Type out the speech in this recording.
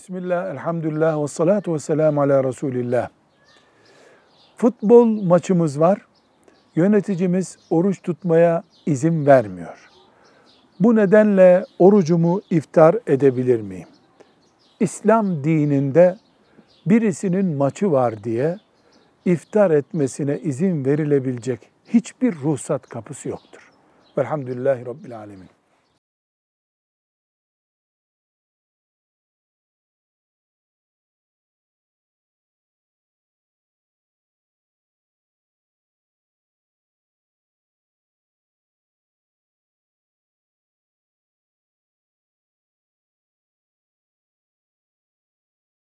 Bismillah, elhamdülillah ve salatu ve selamu ala Resulillah. Futbol maçımız var. Yöneticimiz oruç tutmaya izin vermiyor. Bu nedenle orucumu iftar edebilir miyim? İslam dininde birisinin maçı var diye iftar etmesine izin verilebilecek hiçbir ruhsat kapısı yoktur. Velhamdülillahi Rabbil Alemin.